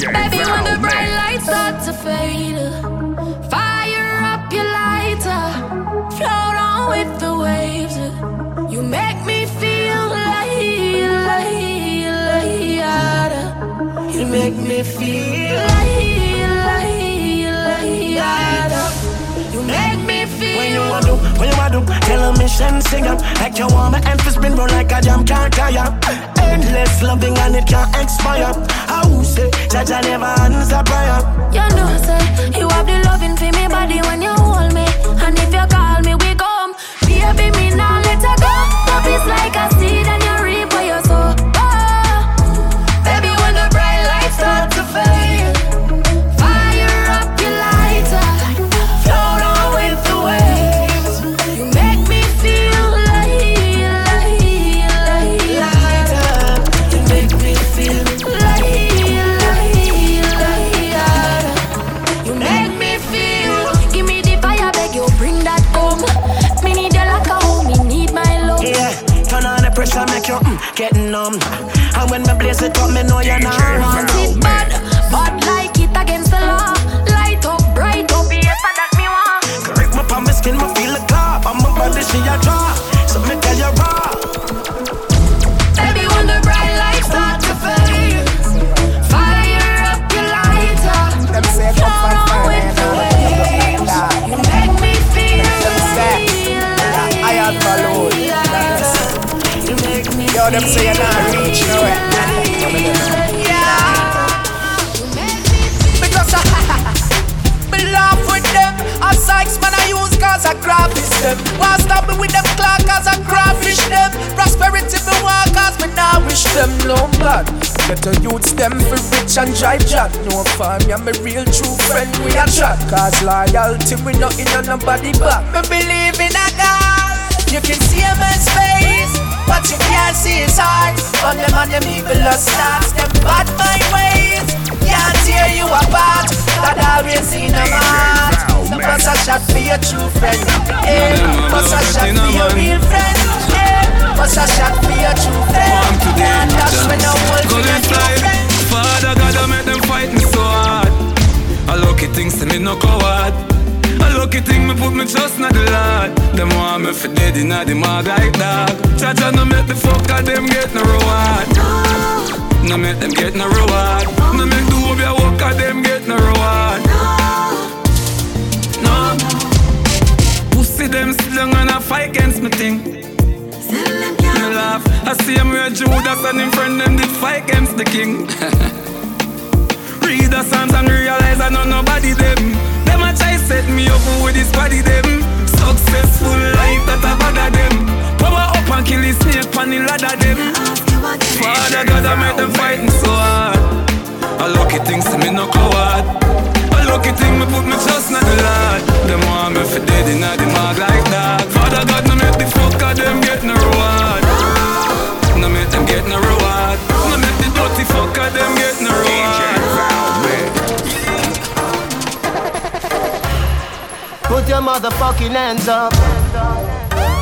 DJ Baby, when the bright lights start to fade, fire up your lighter, float on with the waves. You make me feel like, like, like, You make me feel like, like, like, You make me feel. When you want to, when you want to, tell a mission singer like you want my emphasis spin roll like a jam can't tire endless loving and it can't expire. I will say, Jaja never answer prayer. You know, say, you have the loving for me body when you hold me. And if you call me, we come. Baby, me now let her go. Love is like a And when me blaze it up, me know you're not wrong. it bad, bad like it against the law. Light up, bright up, yes, that me want. Correct my palm, my skin, me feel the clap. I'm a body, she a draw. So me tell you raw. Baby, when the bright lights start to fade, fire up your lighter. Float on with the waves. You make me feel. I have followed. Yo, them say you're not I graphish them. Why stop me with them clock cause I graphish them. Prosperity me want cause me now wish them no bad. Let the youths them for rich and drive jack. No fun, me and my real true friend we a chat. Cause loyalty we not in on nobody back. Me believe in a God. You can see a man's face. But you can't see his heart. On them and them evil starts them bad my ways. Can't tear you apart. God always in a heart. Bust a shot for your true friend. Hey, bust a shot for your real friend. Hey, bust a shot for your true friend. And that's when for your true friend. Father God, I make them fight me so hard. I lucky things to me no coward. A lucky thing me put me trust in the Lord. Them want me for dead in the mag like dog. Cha-cha no make the fuck of them get no reward. No make them get no reward. No make the hope ya walk of them get no reward. No. Pussy them still young and I fight against me thing. Me laugh. I see him where Judas and him friend them did fight against the king. Read the Psalms and realize I know nobody them. Them a try set me up with this body them. Successful life that I bother them. Power up and kill the snake on the ladder them. Father God I make them fighting so hard. A lucky thing to me no coward. A lucky thing me put me trust in the Lord. Them want me for dead in the mag like that. Father God no make the fuck of them get no reward. No make them get no reward. No make the dirty fuck of them get no reward. Put your motherfucking hands up.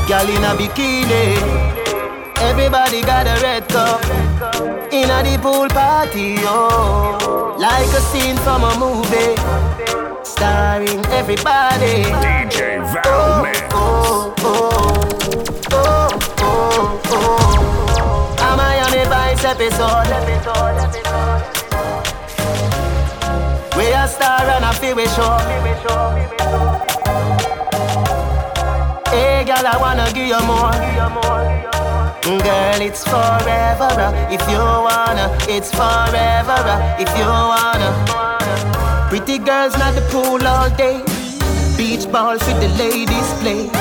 Girl in a bikini. Everybody got a red cup. In a the pool party, oh. Like a scene from a movie. Starring everybody. DJ Val oh, oh, oh, oh, oh, oh. On a vice episode? We a star and a feel we show. Hey, girl, I wanna give you more. Girl, it's forever uh, if you wanna. It's forever uh, if you wanna. Pretty girls not the pool all day. Beach balls with the ladies play.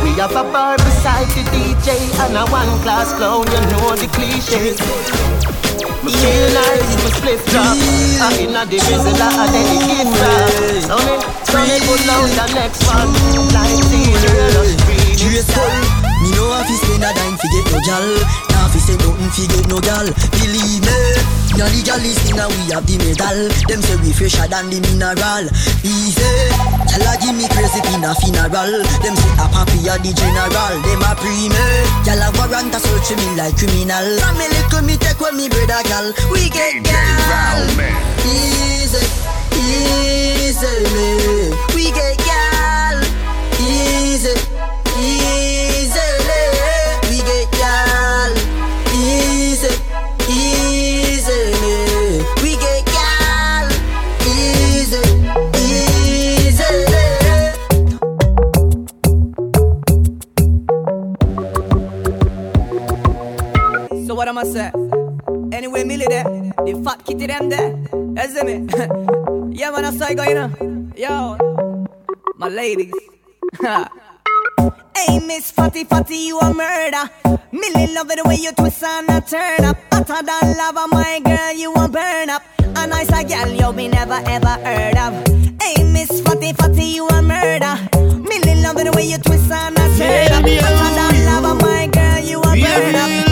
We have a bar beside the DJ and a one class clown. You know the cliche. Me feel nice, me split drop. I'm in a the drizzle, I then the gift wrap. So me, so me pull out the next one. Like the Me if you spend a dime fi get no gal. Now fi say nothing fi get no gal. Believe me Now the gal is thing we have the medal. Them say we fresher than the mineral. Easy. Gal a give me crazy pin a funeral. Them say a papi a the general. Them a pre me Gal a warrant a search me like criminal. From me little me take with me brother gal. We get gal. easily. We get gal. Easy, So what am I say? Anyway, Millie there, the fat kitty them there. You see me? yeah, man, I saw you going on. Yo, my ladies. Hey, Miss Fatty Fatty, you a murder. Millie love it the way you twist and a turn up. Hotter than lava, my girl, you a burn up. A nice a girl you be never ever heard of. Hey, Miss Fatty Fatty, you a murder. Millie love it the way you twist and a turn up. Hotter than lava, my girl, you a burn up.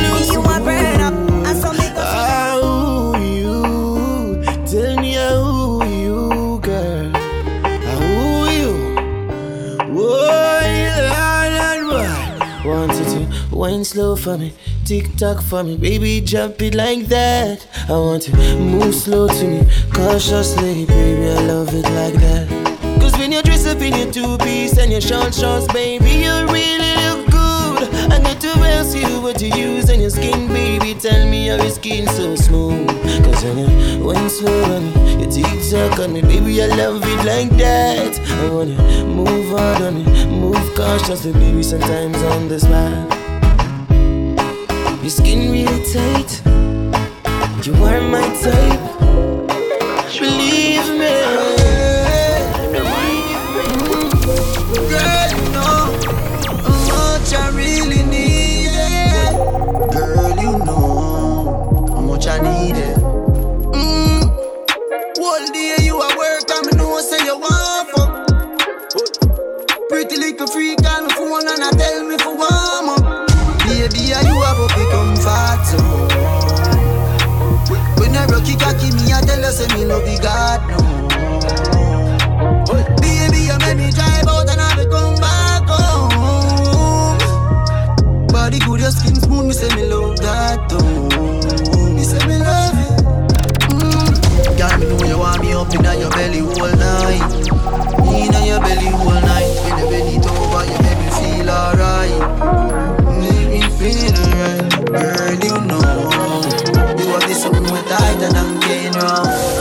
Wine slow for me, tick tock for me, baby, jump it like that. I want to move slow to me, cautiously, baby, I love it like that. Cause when you dress up in your two piece and your short shorts, baby, you really look good. I need to ask you what you use on your skin, baby. Tell me how your skin so smooth. Cause when you went slow on me, you tick tock on me, baby, I love it like that. I wanna move hard on me, move cautiously, baby, sometimes on the spot. Your skin really tight, you are my type. Believe me. Say me love you God no. Baby, you make me drive out and I be come back home. Body good, your skin smooth, me say me love that too. Me say me love it. Mm. Girl, me know you want me up inna your belly all night. Inna your belly all night. When you bend it over, you make me feel alright. Make me feel alright. Girl, you know you have this something tight and I'm getting wrong.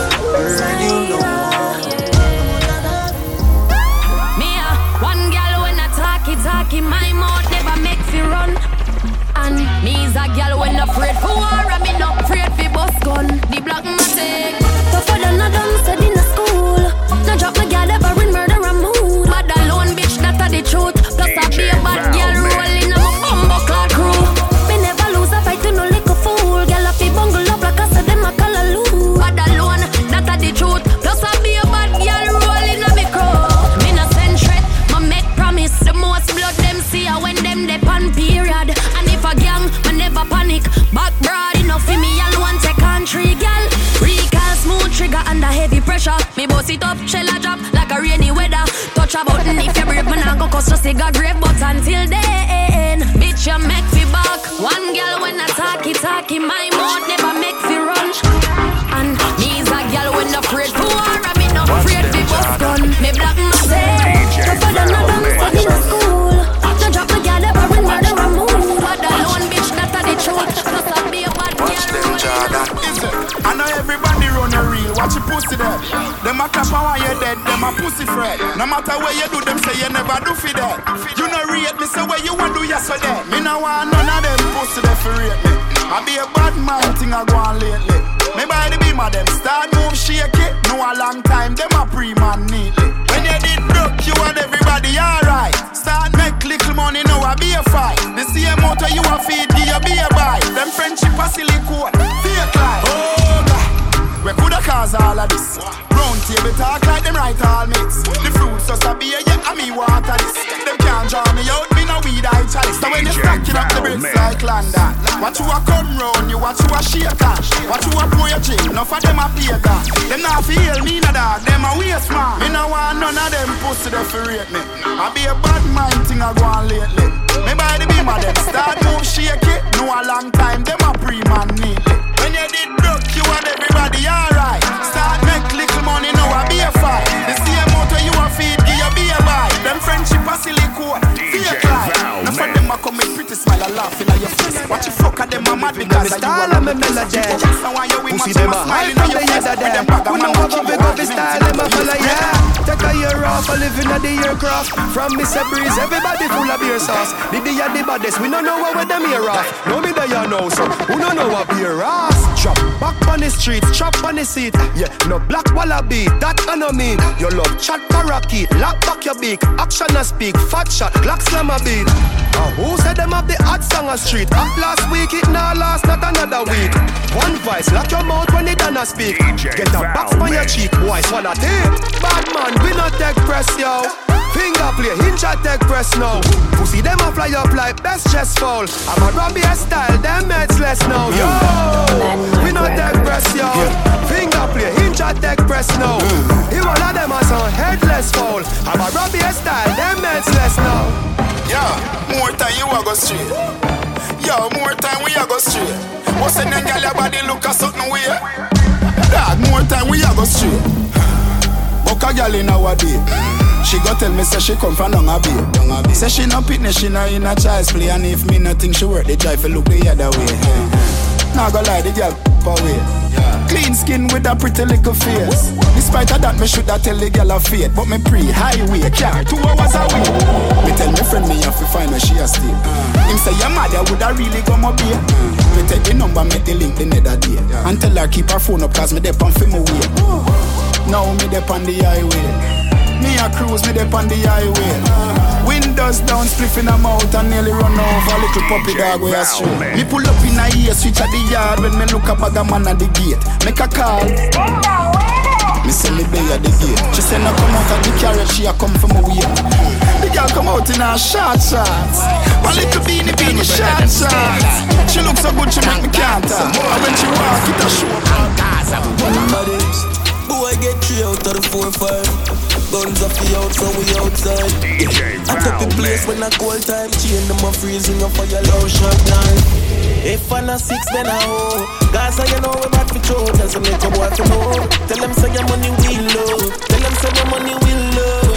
For war, cause just a grave. But until then, bitch you make me back. One girl when I talky talky, my mouth never pussy fred. No matter where you do, them say you never do for that. You no rate me, say where you want do yesterday. Me no want none of them pussy there for rate me. I be a bad man thing I go on lately. Me by the beam of them start move shake it. No a long time, them a pre-man neatly. When you did broke, you and everybody alright. Start make little money, now I be a fight. The same motor you a feed, give you be a buy. Them friendship a silicone, fake life. Oh God. We coulda cause all of this. Round table talk like them right all mates. The fruits just a beer, yeah, and me water this. Them can't draw me out, me no weed I chalice. So when you stacking up the bricks like London, watch you a come round, you watch you a shake on. Watch you a pour your drink, enough of them a play God. Them not feel me no dog, them a waste man. Me no want none of them pussy to fi rate me. I be a bad mind thing I go on lately. Me by the beam of them start move shake it. No a long time, them a pre-man neatly. When you did broke, and everybody alright. A laughing at your face. Watch you fuck at them, I'm mad because you. Style and me melody. Pussy them a high from the head of them. We know what big up style, them a follow, yeah. Take a year off, a living at the aircraft. From Mr. Breeze, everybody full of beer sauce. The day of the baddest, we don't know what with them here off. No me there you know, so who don't know what beer ass. Chop back on the streets, chop on the seat. Yeah, no black wallaby, that I know mean. Your love chat parakeet, lock back your beak. Action and speak, fat shot, clock slam a beat. Uh, who said them have the hot song on street? Up last week, it now last, not another week. One voice, lock your mouth when it done a speak. Get a box on your cheek, boy, swallow tape. Bad man, we not take press, yo. Finger play, hinge at take press now. Pussy them a fly up like best chest fall. I'm a Robbie style, them heads less now. Yo, we not take press, yo. Finger play, hinge at take press now. He one of them a some headless fall. I'm a Robbie style, them heads less now. Yeah, more time you a go straight. Yo, more time we a go straight. What's name, girl? Your body look a something weird. Dog, more time we a go straight. Buck a girl in our day. She go tell me say she come from down a bay. Say she no pitney, she no in a child's play, and if me no think she work the drive, for look the other way. Now go lie, the girl away. Clean skin with a pretty little face. Despite of that, me shoulda tell the girl a fate. But me pre-highway car two hours away. Me tell me friend me have to find where she a stay. Him say your mother woulda really come up here. Me take the number, make the link the nether day. And tell her keep her phone up cause me dep on film away. Now me dep on the highway. Me a cruise, me dep on the highway. Windows down, spliff in a mouth and nearly run over a little puppy dog where I street. Me pull up in a ear, switch at the yard when me look a bag a man at the gate. Make a call. Me say me bay at the gate. She say no come out of the carriage, she a come from a way. The girl come out in her short shorts. One little beanie beanie short shorts. She look so good, she make me can't talk. And when she walk, it a show. Boy, get three out of the four five. Guns off the outside, we outside. Yeah. I took the place when I call time. Chain them a freezing up for your low shot time. If I'm not six, then I hold. Gaza, you know we back for them make a boy to know. Tell them say your money will low. Tell them say your money will low.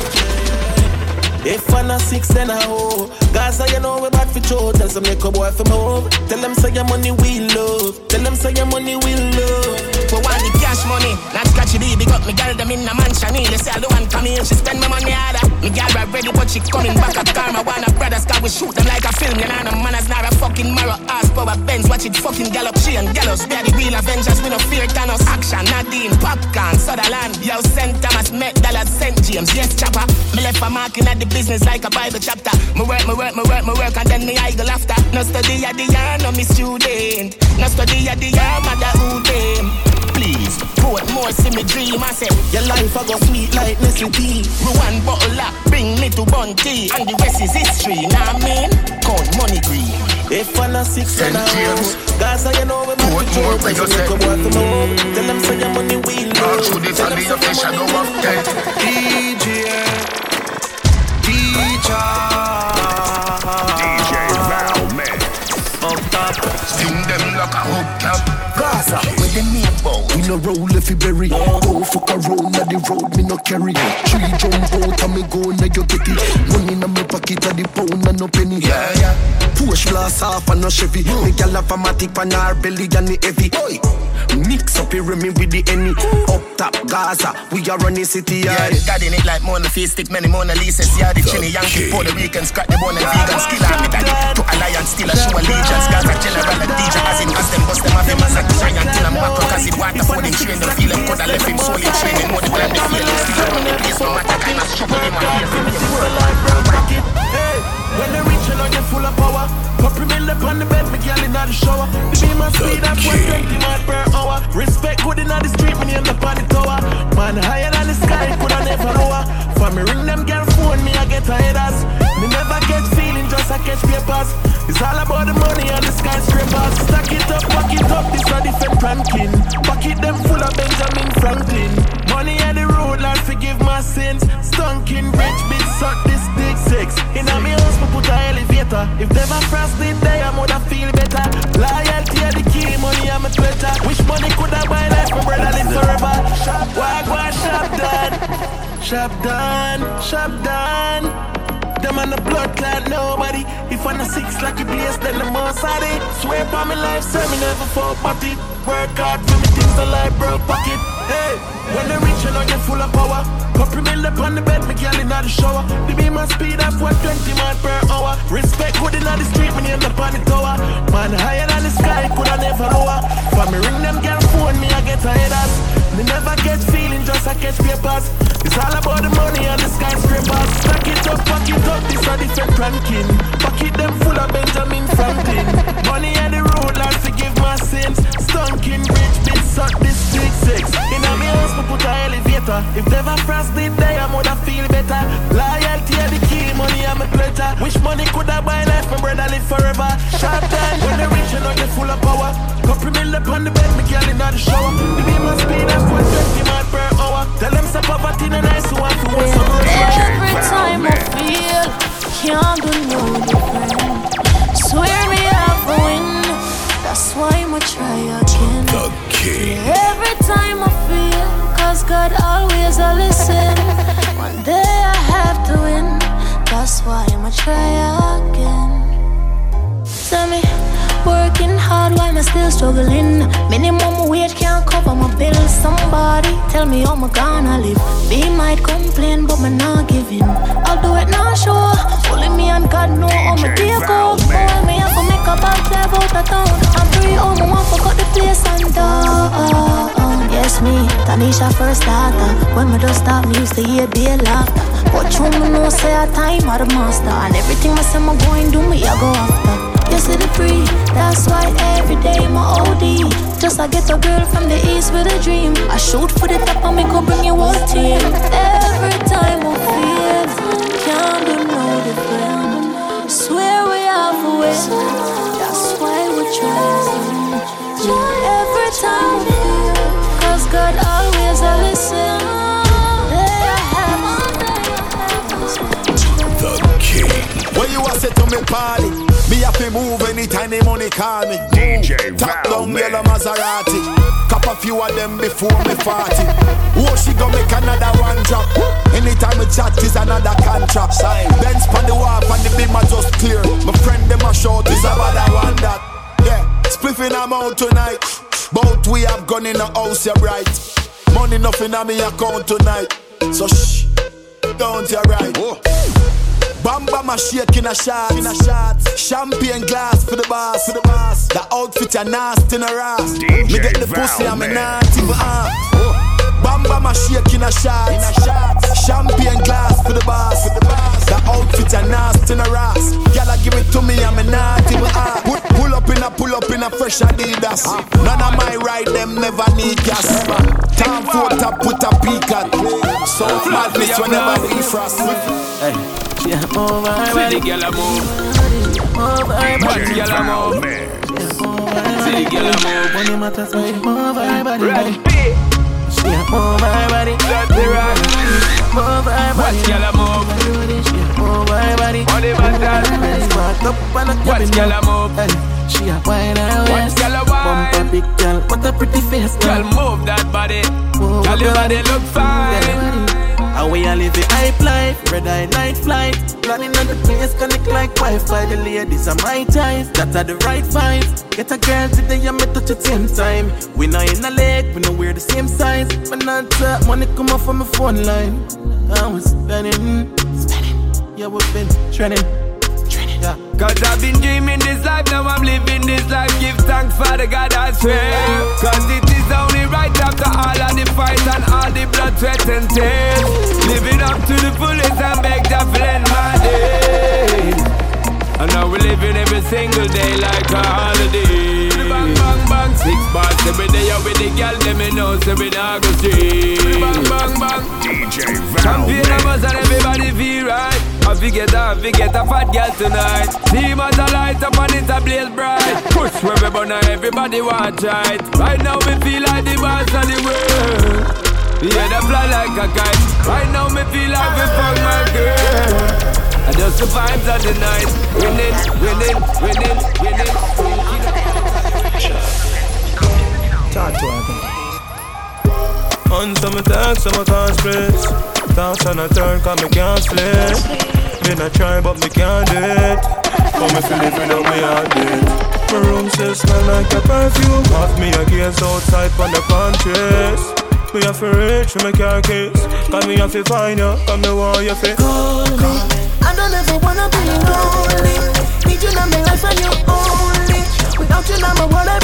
If I'm not six, then I hold. Gaza, you know we back for show. Tell make a boy for move. Tell them say your money will low. Tell them say your money will low. We want the cash money, not scratchy. Big up me girl, them in a mansion. They say I don't want come in, she spend my money harder. Me girl ready, but she coming back at karma. Wanna brothers, cause we shoot them like a film. You know, no manners, not a fucking marrow. Ass power Benz, watch it fucking gallop. She and gallows, we are the real Avengers. We no fear Thanos. Action, Nadine, popcorn, Sutherland. Yo, St. Thomas, Met, Dallas, St. James. Yes, chopper. Me left a marking at the business like a Bible chapter. Me work, me work, me work, me work, and then me idle after. No study at the year, no me student. No study at the year, mother who please. Put more see me dream. I say, your life I go sweet like Nestle tea. Me one bottle up, bring me to Bunty. And the rest is history, nah mean? Count money green. If I'm not six and a half Gaza, you know we might be true But you make a boy to know Tell them say your money will know Tell them say your money will know DJ Teacher DJ Valman Up top Sting them like a hook cap Gaza, where the name bow. We no roll if you bury. Go fuck around on the road, me no carry. Tree jump out and me go now you get it. Money in my pocket at the pound and no penny. Yeah, yeah. Push blast off and no Chevy. Me gyal have a matic on her belly and the heavy. Oi. Mix up here me with the any Up top Gaza, we are running city Yeah, got in it like Mona Face, stick many Mona Lisa See Yeah, the chinny Yankee, Puerto Rican, scratch the bone and vegan Skill daddy, to alliance, still a show allegiance Gaza general and DJ, as in as them bust them have him as a giant Till I'm macro, cause it water for them train Them feel them coulda left him soul in training Know the brand, they feel him still run the place No matter kind of struggle, him a hear him Hey, when they reach you know you're full of power. Puppy me lip on the bed, me girl in the shower. The beam and speed up 120 miles per hour. Respect good in the street, me in the party tower. Man higher than the sky, coulda never lower. For me ring them girl phone, me I get ahead as. Me never get feeling, just I catch papers It's all about the money and the skyscrapers. Stack it up, pack it up, this a different ranking Pocket them full of Benjamin Franklin. Money on the road, Lord forgive my sins. Stunking, rich bitch, suck this dick six. In a me house, me put a elevator. If never frost it there, I woulda feel better. Loyalty are the key, money I'm a treasure Wish money coulda buy life, my brother live forever. Why go shop done, shop done, shop done them on the blood clot nobody. If I'm a six like a place, then the of it. Swear by my life, say me never fall it. Work hard for me things the life broke pocket. Hey, when they reach you know you're full of power. Couple mill up on the bed, me girl in the shower. The beam my speed up what 20 miles per hour. Respect good in the street, me end up on the tower. Man higher than the sky, could I never lower. For me ring them girl phone, me I get ahead us. Me never get feeling, just I catch papers. It's all about the money and the skyscrapers. Stack it up, pack it up, this a different ranking. Pocket them full of Benjamin Franklin. Money on the road, forgive my sins. Stunking rich, bitch, suck this big six. In a me house, me put a elevator. If never frost did die, I would feel better. Loyalty are the key, money I'm a pleasure. Wish money could have buy life, my brother live forever. Short time, full of power. Couple mill up on the bed, me girl in the shower. The beam my speed up 120 miles per hour. Tell them stop poverty, the nice one to win some Every time I feel, can't do no different. Swear me I'll win, that's why I'ma try again. The king. Every time I feel, cause God always a listen. One day I have to win, that's why I'ma try again. Hard, why am I still struggling? Minimum wage can't cover my bills. Somebody tell me how I'm gonna live. They might complain, but me not giving. I'll do it now, sure. Only me and God know how my day go. Boy, me have to make a bad drive out of town. I'm free, oh, me want to cut the place and down. Yes, me, Tanisha first starter. When me just stop, me used to hear their laughter. But you me know say a time are the master, and everything I say me going do me I go after. You see the free, that's why every day my OD. Just I get a girl from the east with a dream. I shoot for the top and me go bring you whole team. Every time I feel, can't do no different. Swear we have a win, that's why we try. Every time I feel, cause God always a listen. King. When you a say to me party, me have to move anytime the money call me. DJ Top down yellow. Maserati. Cop a few of them before me party. Oh, she gon' make another one drop. Anytime we chat is another contract. Sign. Benz pan the wharf and the beam just clear. My friend them a shout is about that one that. Yeah, spliffing I'm out tonight. Both we have gone in the house, you bright. Money nothing on me account tonight. So shh, don't you right. Bamba my shake in a shot, in a shot. Champagne glass for the boss, for the boss. The outfit a nasty in a ass. Me get the pussy, I'm man. not even half. Bamba my shake in a shot, in a shot. Champagne glass for the boss, for the boss. The outfit a nasty in a ass. Gyal give it to me, I'm not even half. Pull, pull up in a pull up in a fresh Adidas. None of my ride them never need gas. Time for to put a peak at. So madness whenever we frost. Hey, Oh, move her oh, oh, body. See the girl a move. Move her Watch the girl a move. See the girl a move. Money matters, she move her body. Ready. She a move her body. Dirty rock. Move her body. Watch girl a move. Move her body. On the button. Smart up and a Watch girl a move. She a wine Watch waist. girl a Bumper wine. big girl, what a pretty face, girl. move that body. Girl your body look fine. And we a live the hype life, red eye night flight. Planning on the place, connect like Wi-Fi. The ladies are my type, that are the right vibes. Get a girl today, me touch at same time. We not in a leg, we know we're the same size. But not talk, money come off from my phone line. I was spending, spending. Yeah, we've been trending. Cause I've been dreaming this life, now I'm living this life. Give thanks for the God I swear. Cause it is only right after all of the fight and all the blood, sweat, and tears. Living up to the fullest and beg to end my days. And now we're living every single day like a holiday. Bang, bang, bang, six bars every day. Out with the girl, them me know, so we not go straight. Bang, bang, bang. DJ Val, Champagne man. numbers and everybody feel right. I forget I forget a fat girl tonight. Team as a light up and it a blaze bright. Push where we burn and everybody watch it. Right now we feel like the boss of the world. Yeah, they fly like a kite. Right now me feel like we fuck my girl. And just the vibes of the night. Winning, winning, winning, winning. Talk to her. On some attacks, some can't stress. Talks on a turn, come me can't sleep. Me been a try, but me can't do it. Come if you live in a way I did. My room still smell like a perfume. Have me a gaze outside on the contrast. Me have to reach for my car keys. Cause me have to find you, cause me want you fit. Call me. I don't ever wanna be lonely. Need you in my life and you only. Without you now my world there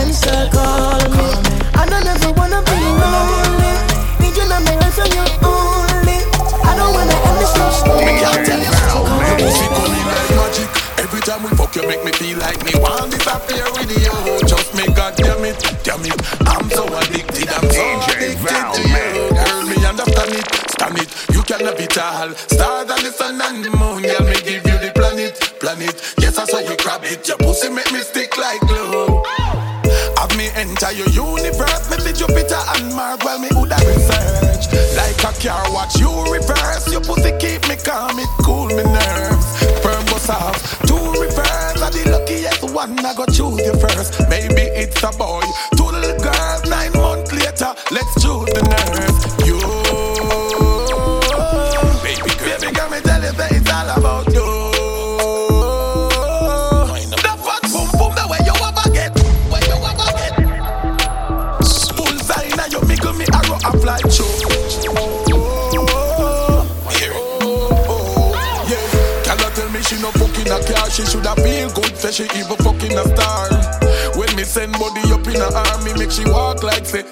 answer, call me. I don't ever wanna be lonely. Need you in my life and you only. I don't wanna end this love story. Me can't tell you how Your pussy coming like magic. Every time we fuck you make me feel like me want disappear with you. Just me god damn it, damn it. I'm so addicted, I'm so addicted to you. Girl, me understand it, stand it. You can have it all Stars and the sun and the moon. Girl, me give you the planet, planet. Yes, I saw you grab it. Your pussy make me your universe, me see Jupiter and Mars while me woulda research. Like a car watch you reverse, your pussy she walk like say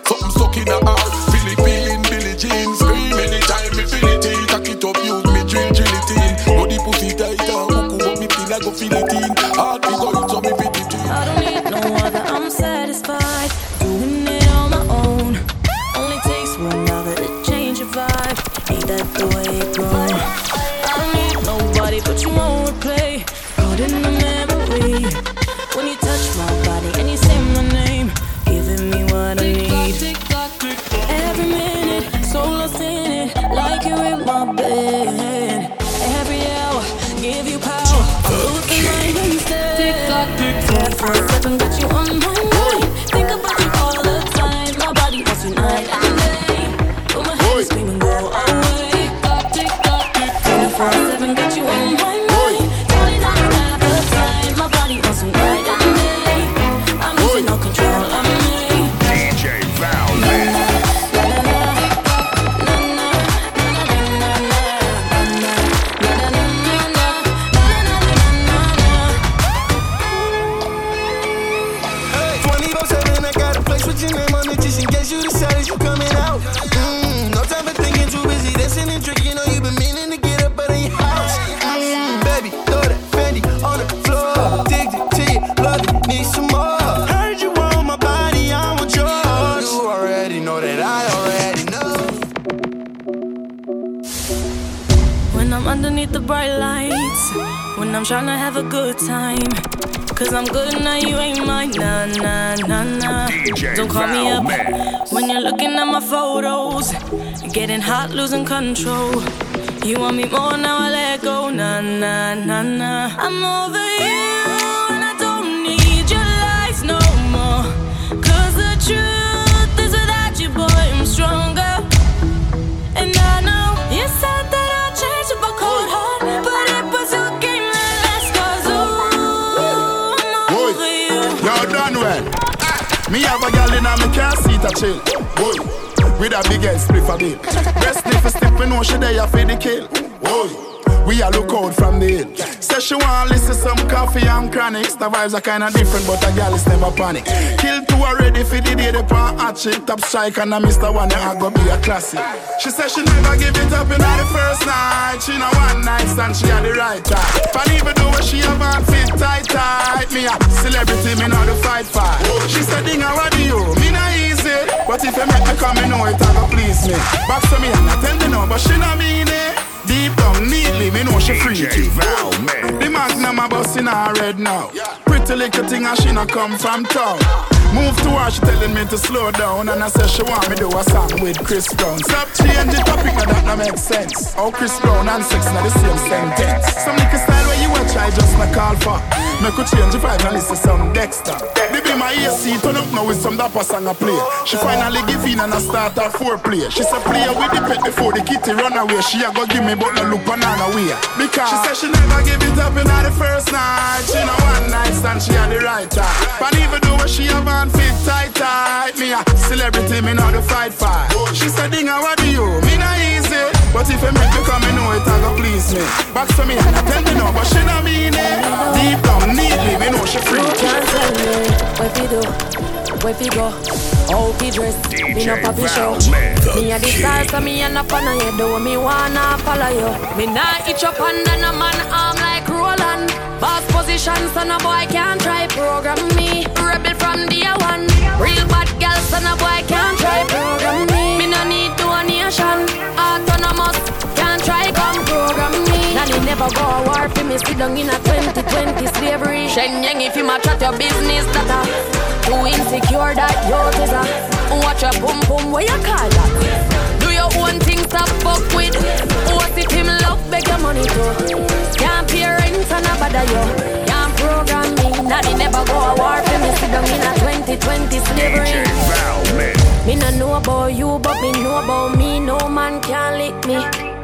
Don't call me up Mix. when you're looking at my photos. Getting hot, losing control. You want me more now, I let go. Nah, nah, nah, nah. I'm over you, Me have a gal in a me car seat a chill. Boy, with a big head spliff a bill. Breast sniff a stick, me know she there for the kill. Boy, we a look out from the hill. Say she want listen some coffee and chronics. The vibes are kinda different, but a gal is never panic. Kill two already for the day they pan hot chick. Top strike and a Mr. One, I go be a classic. She said she never give it up in the first night. She know one night stand, she had the right time. But even though she have on fit tight tight, me a celebrity, me know the fight fight. She said, Dinga, what do you? Me not easy, but if you make me come, me know it, I go please me. Back to me, and I tell me no, but she not mean it. Deep down, neatly, me know she freaky. The magnum a bust in her head now. Pretty little thing, and she not come from town. Move to her, she telling me to slow down. And I said she want me do a song with Chris Brown. Stop change the topic, now that no make sense. Oh, Chris Brown and sex, now the same sentence. Some nigga style where you call for. Make could change the vibe and listen some Dexter. Be my AC, turn up now with some dapper song I play. She finally give in and I start her foreplay. She said play with the pet before the kitty run away. She a go give me but no look banana way. Because she said she never give it up in the first night. She know one night stand, she had the right time. But even though she have on fit tight tight, me a celebrity, me not the fight fight. She said, Dinga, what do you? Me easy. But if you make me come, me know it, I go please me. Back to me and I tell me no, but she not mean it. Deep down, neatly, me know she free. You can't tell me what we do, where we go, how we dress. Me no papi show. Me a the star, so me a up on you. Do me wanna follow you. Me not itch up under no man arm like Roland. Boss position, so no boy can't try program me. Rebel from day one. Real bad girl, so no boy can't try program me. Me no need donation. Autonomous, never go a war for me. Sit down in a 2020 slavery. Shenyang if you match at your business, that a too insecure that yours is a. Watch your boom boom, where you call that? Do your own thing, stop fuck with. What if him love beg your money too? Can't pay rent and a bother you. Can't program me. Nanny never go a war for me. Sit down in a 2020 slavery. Me no know about you, but me know about me. No man can lick me.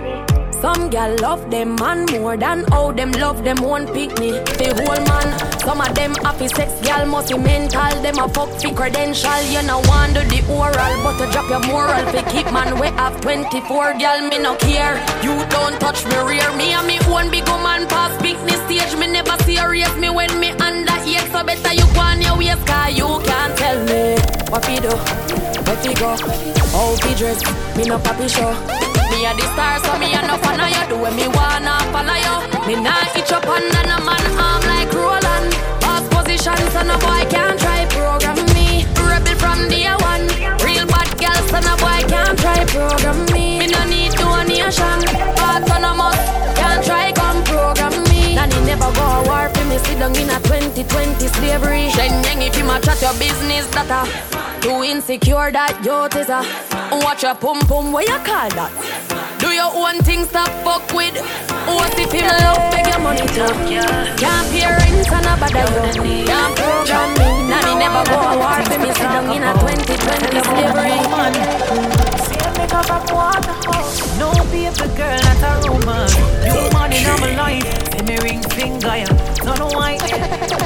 Some gal love them man more than how them love them one pick me. The whole man, some of them happy sex gal must be mental. Them a fuck fi credential. You no want the oral, but to drop your moral fi keep man way have 24 gal me no care. You don't touch me rear me and me one big woman pass picnic stage. Me never serious me when me under eight, so better you go on your waist, cause you can't tell me what we do, where we go, how we dress. Me no papi show. Me a the star, so me a no fan of you. Do what me wanna follow you. Me nah itch up under no man arm like Roland. Boss position, so no boy can't try program me. Rebel from day one. Real bad girl, so no boy can't try program me. Me no need donation. Autonomous, can't try come program me. Nanny never go war. Sit down in a 2020 slavery. Shenyang if you match at your business, that a too insecure that youth is a. Watch your pum pum, where you call that? Do your own thing, stop fuck with. What if him love beg your money too? Can't pay rent and a bother you. Can't program me. Nanny never go a war for me. Sit down in a 2020 slavery. Make up from Waterhouse. No paper girl, not a rumor. You money in my life. See me ring finger, yeah. No no white.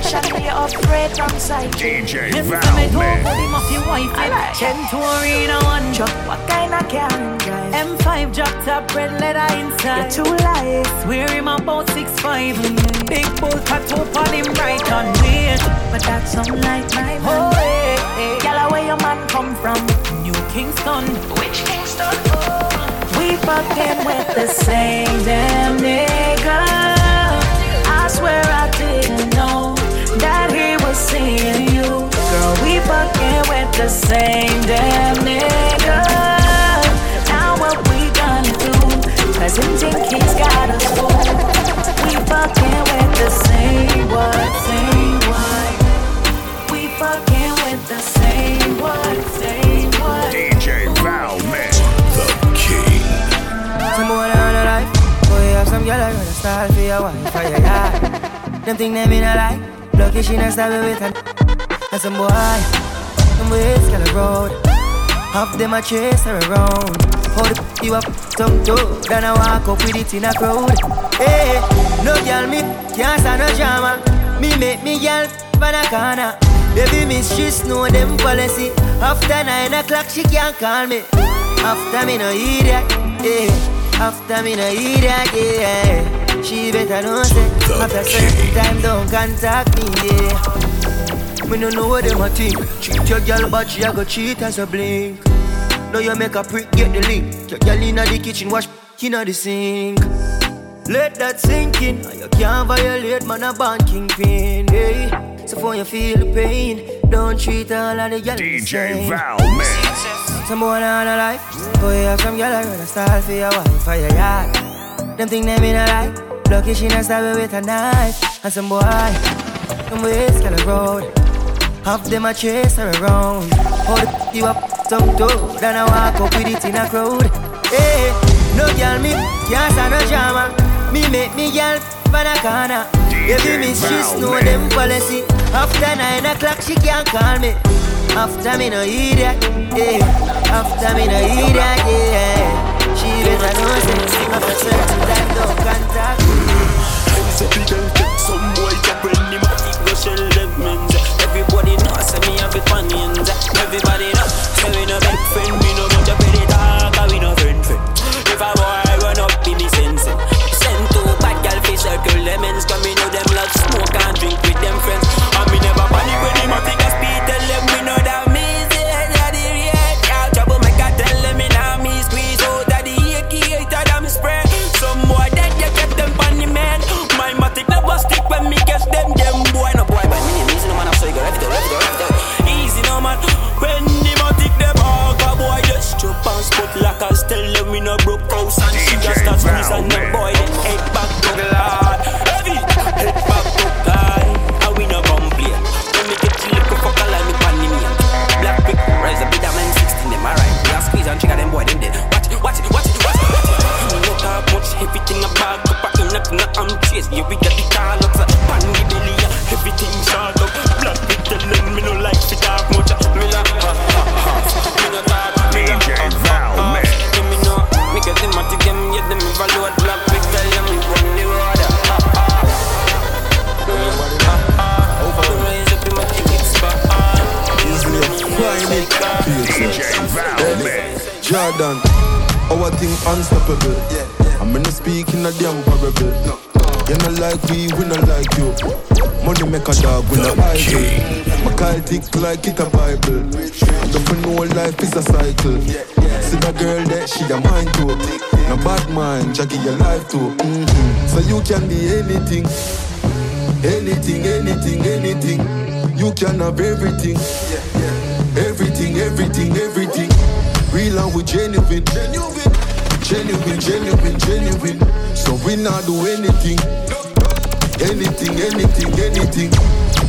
Shut me afraid from sight. DJ Him say me go Val put him off your wife. Ten to arena one truck. What kind of can drive? M5 drop top red leather inside. You're too light. Swear him about six five. Big bull tattoo on him right on weird. But that's unlike my man. Oh, hey, hey. Yalla, where your man come from? New Kingston. Which Kingston? We fucking with the same damn nigga. I swear I didn't know that he was seeing you. Girl, we fucking with the same damn nigga. Now what we gonna do? Cause him think he's got us fooled. We fucking with the same what, same what. We fucking have some girl I gonna style for your wife for your yard. Them think them in a lie. Lucky she not stab me with a And some boy, them ways of road. Half them a chase her around. Hold the you up, tongue toe. Then I walk up with it in a crowd. Hey, no girl me can't stand no drama. Me make me girl van a corner. Baby mistress know them policy. After nine o'clock she can't call me. After me no idiot, yeah. After me no idiot, yeah. She better know say after certain time don't contact me, yeah. Me no know what them a think. Cheat your girl, but she a go cheat as a blink. Now you make a prick get the link. Your girl inna the kitchen wash inna the sink. Let that sink in. You can't violate man a born kingpin. Hey. So for you feel the pain, don't treat all of the girls the DJ same. Val Man. Some boy on a life. Boy, you have some girl I gonna style for your wife for your yard. Them think them in a lie. Lucky she not stab with a knife. And some boy, them ways of road. Half them a chase her around. Hold you up some toe, then I walk up with it in a crowd. Hey, no girl me can't stand no drama. Me make me girl for the corner. Every miss she know them policy. After nine o'clock she can't call me. After me no idiot, yeah. After me no idiot, yeah. She better know say After certain time don't contact me Say the girl take some boy to bring him a fit go sell them Jordan, our thing unstoppable. yeah I'm in the speaking a damn parable. You not like we, we not like you. Money make a dog, we not idle. My call tick like it a Bible. I don't know life is a cycle. See the girl that she a mind to. No bad mind, Jackie your life to. Mm-hmm. So you can be anything. Anything, anything, anything. You can have everything. Everything, everything. Real and we genuine. Genuine, genuine, genuine. genuine. So we not do anything. Anything, anything, anything.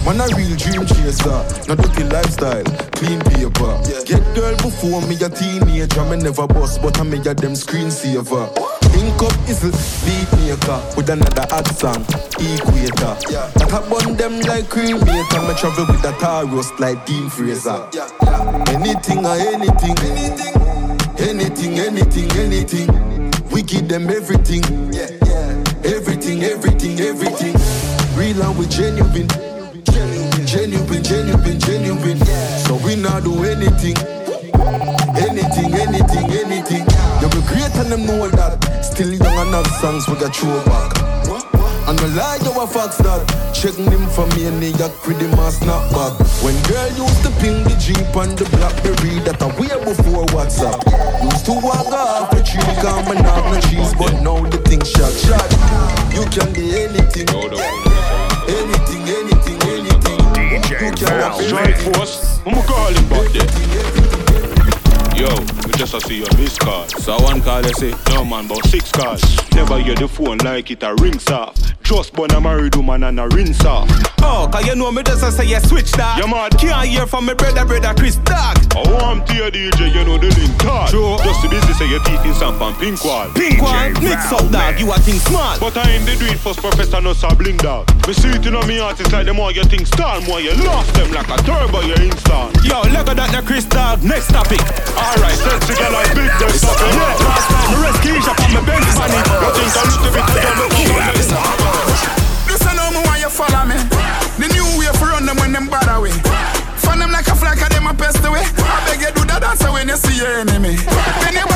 Man, a real dream chaser. Not dirty lifestyle, clean paper. Get girl before me a teenager. Me never boss, but I me a them screensaver. Ink up is beat maker with another hot song, Equator. That I burn them like cremator. Me travel with a tar roast like Dean Fraser. Anything or anything, anything, anything, anything. We give them everything, everything, everything, everything. Real and we genuine, genuine, genuine, genuine. So we not do anything, anything, anything, anything. Yeah, we great and them know that. Still young and have songs we got throw back. And no lie, you a fox that. Checking him for me and nigga pretty much snap back When girl used to ping the Jeep and the Blackberry That a way before WhatsApp. Used to walk off the tree Come and have no cheese But now the thing shot shot. You can be anything. Anything, anything, anything. You can have Strike anything. Force, I'ma call him back there. Yo, we just a see your missed call. So one call they say, no man, about six calls. Never hear the phone like it a rings off. Just born a married woman and a rinse off. Oh, cause you know me just a say you switch that. You mad? Can't hear from my brother, brother Chris Dog. I want to hear DJ, you know the link tall. True. Just to busy say your teeth in stamp and pink wall. Pink one, mix up dog, you a think smart. But I ain't the do it first professor, no sabling dog. Me see it in on me artist like the more you think star, more you lost them like a turbo you install. Yo, look at that, the Chris Dog. Next topic. Ah, Alright, sexy girl, I big them stop it. Yeah, last time, the rest keys up on my bench money. You think a little bit of Listen, know me why you follow me. The new way for run them when them bad away. Fun them like a flag, cause them a pest away. I beg you do that dance when you see your enemy. You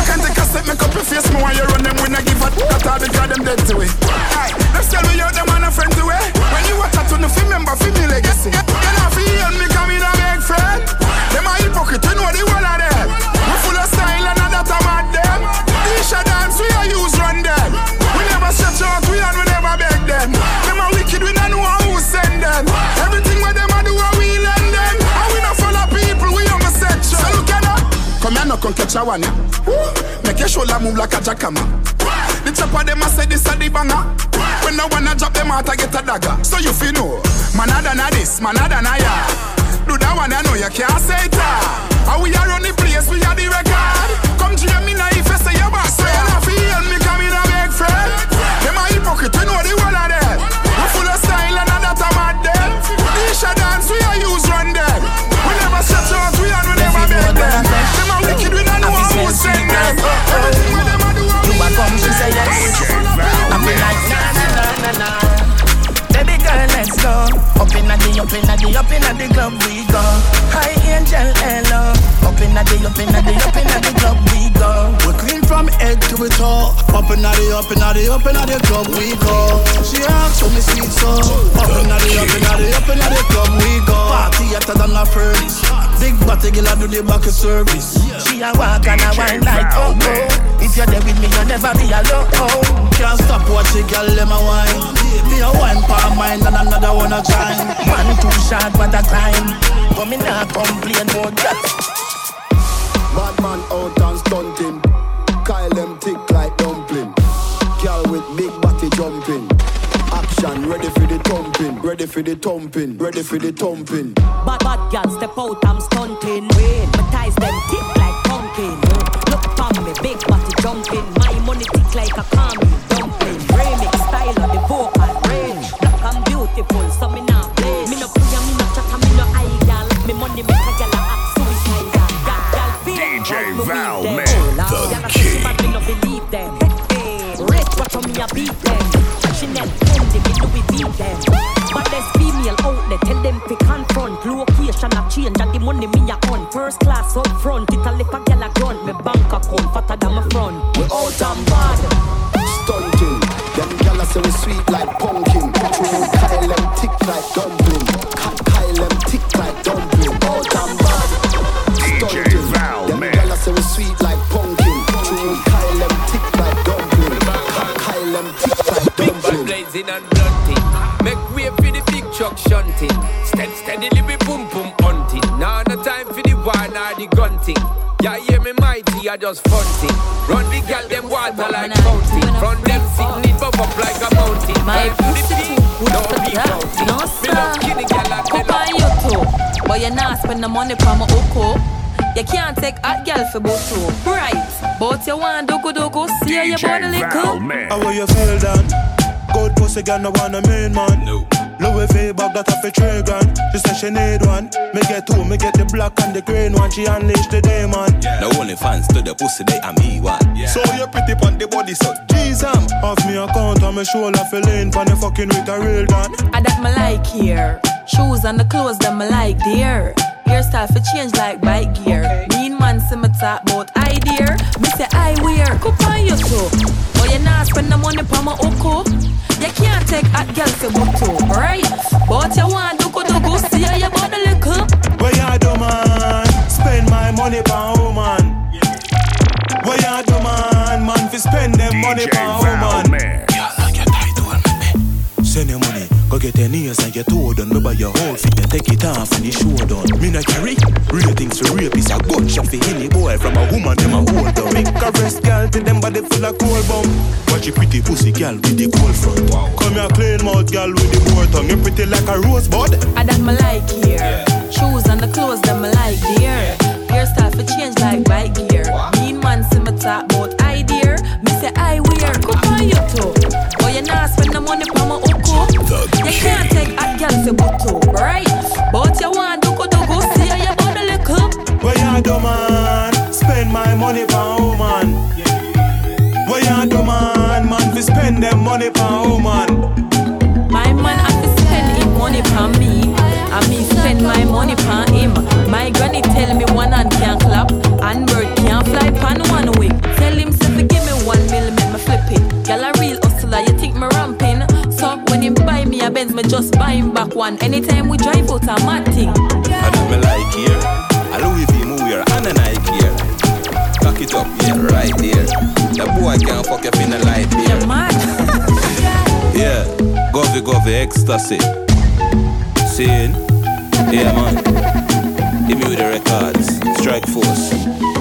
move like a jackhammer. The chopper them a say this a the banger. When no one a drop them out, I get a dagger. So you feel know, man a than a this, man a than a ya. Do that one I know you can't say it. How we are on the place, we are the record. Come to me now if you say your boss. Say you not feel me coming a big friend. Them a hypocrite, you know the one up inna the, up inna the club we go. Hi angel, hello. Up inna the, up inna the, up inna the club we go. We clean from head to the toe. Up inna the, up inna the, up inna the club we go. She asks for me sweet so. Up inna the, up inna the, up inna the club we go. Party hotter than a furnace. Big body girl do the back of service. She a walk and a wine like oh oh. If you're there with me, you'll never be alone. Can't stop watching girl them a wine. Me a wine palm mine and another one a chime. Man too short, what a time. But me not complain more girl. Bad man out and stunting. Kyle them thick like dumpling. Girl with big body jumping. Action ready for the thumping. Ready for the thumping. Ready for the thumping. Bad bad girl step out, I'm stunting. Me a beat them. Chanel, Fendi, me Louis V them. But there's female outlet, tell them to confront. Location a change, and the money me a on. First class up front, it a lip a gal a grunt. Me bank account fatter than my front. We out and bad. Stunting. Them gyal a say we sweet like pumpkin. True Kyle them thick like dumpling. Mighty, I just funting. Run the gal them water like fountain. Run them sitting it bub up like a mountain. My Climb to pussy peak, too good don't for be that. counting. No, sir. love skinny gal and on you too. But you not spend the money for my oko. You can't take hot girl for boto. Right. But you want dogo dogo, see how your body little. How will you feel then? Good pussy girl, no want a main man. No. Louis V bag that off a three grand. She said she need one. Me get two, me get the black and the green one. She unleash the demon. The only fans to the pussy, they are me one. So you pretty on the body, so jeez am. Off me account on me shoulder, feeling pon the fucking with a real gun. I that me like here. Shoes and the clothes that me like there. Hairstyle for change like bike gear. Mean man see me talk about idea. Me say I wear. Cup on you too. But you not spend the money for my oko. You can't take hot girl for boto, right? But you want dogo dogo, see how your body little. Where you do man? Spend my money pon woman. Where you do man? Man fi spend them money pon woman. Send your money, go get your nails and your toe done. Me buy your whole fit and take it off and the show done. Me not carry real things for rape is a gunshot for any boy from a woman them a hold down. Make a rest girl till them body full of cold bum. Watch your pretty pussy girl with the cold front. Come here clean mouth girl with the board tongue. You pretty like a rosebud. I that me like here. Shoes and the clothes that me like there. Hairstyle for change like bike gear. Mean man see me talk about idea. Me say I wear. Cup on you too. But you not spend the money for my oko. You can't take hot girl for boto, right? But you want dogo dogo, see how your body little. Where you do man? Spend my money pon woman. Where you do man? Man we spend them money pon woman. Just buy him back one. Anytime we drive out a mad thing. I do me like here. A Louis V move here and a Nike here. Cock it up, yeah, right there. The boy can't fuck you in the light beer. You're. Yeah, govy govy ecstasy. Seeing, yeah man. Give me with the records. Strike force.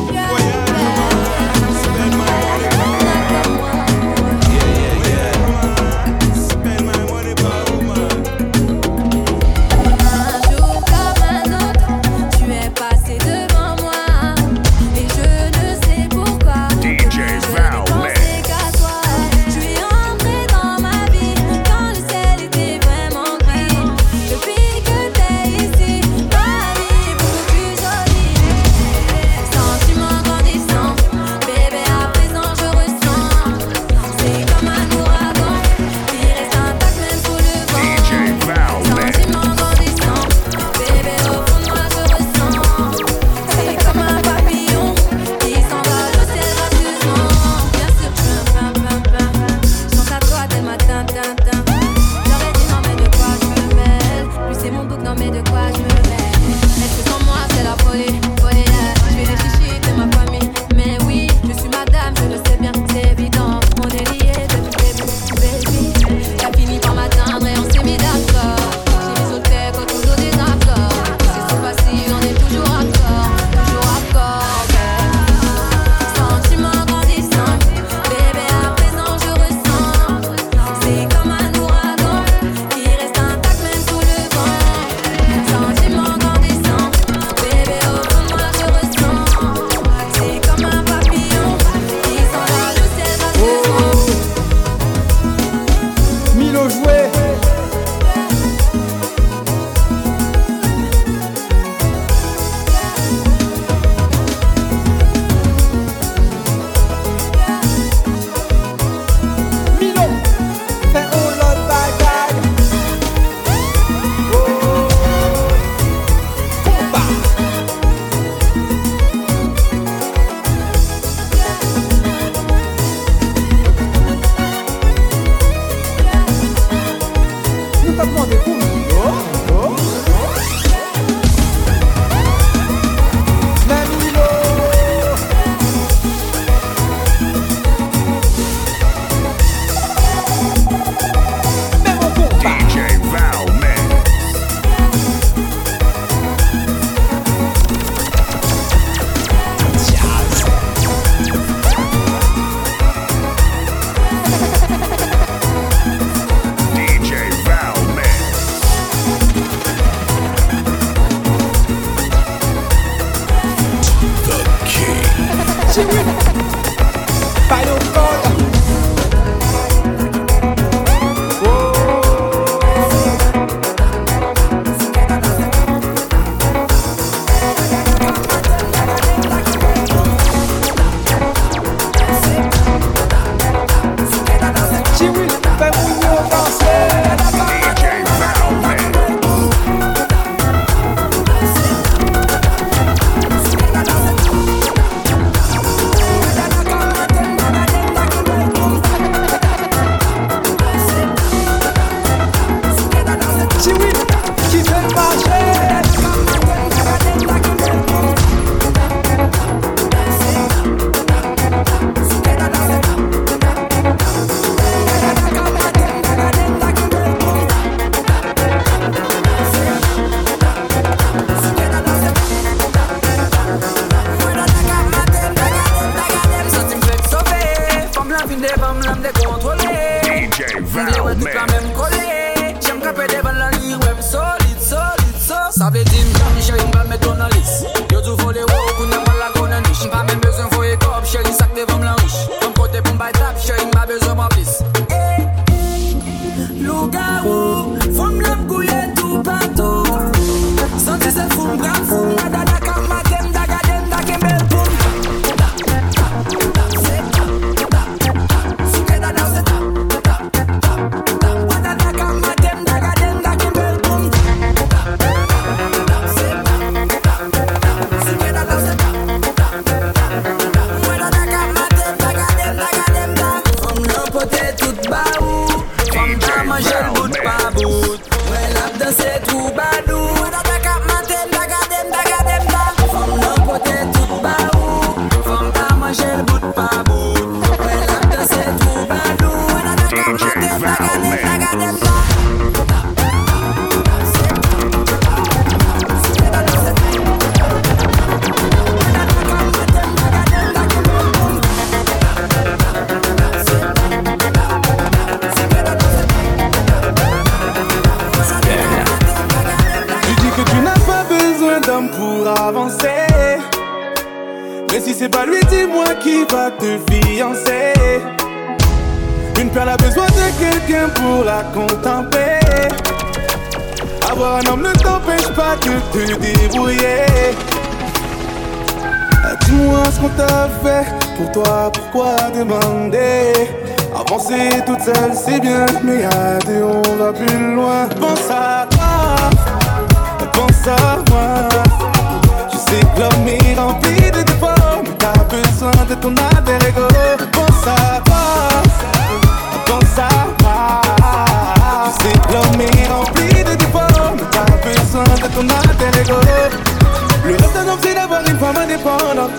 rêve d'un homme, c'est d'avoir une femme indépendante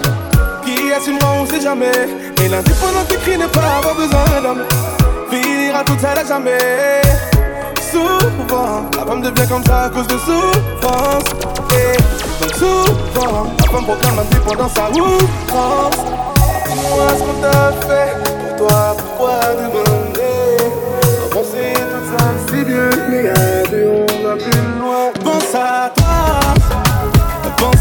qui assumera, on sait jamais. Et l'indépendance écrit ne pas avoir besoin d'homme. Vivra toute seule à jamais. Souvent, la femme devient comme ça à cause de souffrance. Et donc souvent, la femme proclame l'indépendance à outrance. Dis-moi ce qu'on t'a fait pour toi, pourquoi demander? On pensait tout ça si bien, mais adieu.